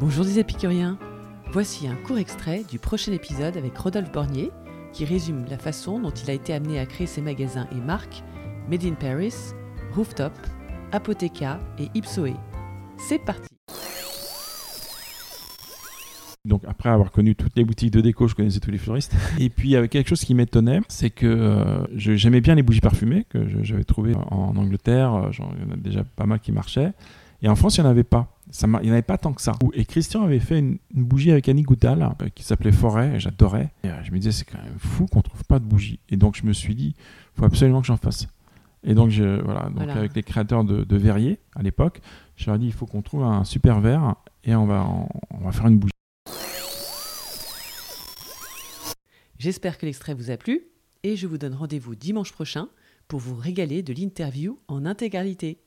Bonjour des épicuriens Voici un court extrait du prochain épisode avec Rodolphe Bornier qui résume la façon dont il a été amené à créer ses magasins et marques Made in Paris, Rooftop, Apotheca et Ipsoe. C'est parti Donc après avoir connu toutes les boutiques de déco, je connaissais tous les fleuristes. Et puis avait quelque chose qui m'étonnait, c'est que euh, j'aimais bien les bougies parfumées que j'avais trouvées en Angleterre. euh, Il y en a déjà pas mal qui marchaient. Et en France, il n'y en avait pas. Ça il n'y en avait pas tant que ça. Et Christian avait fait une, une bougie avec Annie Goudal euh, qui s'appelait Forêt, et j'adorais. Et euh, je me disais, c'est quand même fou qu'on trouve pas de bougie. Et donc je me suis dit, il faut absolument que j'en fasse. Et donc, je, voilà, donc Voilà. avec les créateurs de, de verrier à l'époque, je leur ai dit, il faut qu'on trouve un super verre et on va, en- on va faire une bougie. J'espère que l'extrait vous a plu et je vous donne rendez-vous dimanche prochain pour vous régaler de l'interview en intégralité.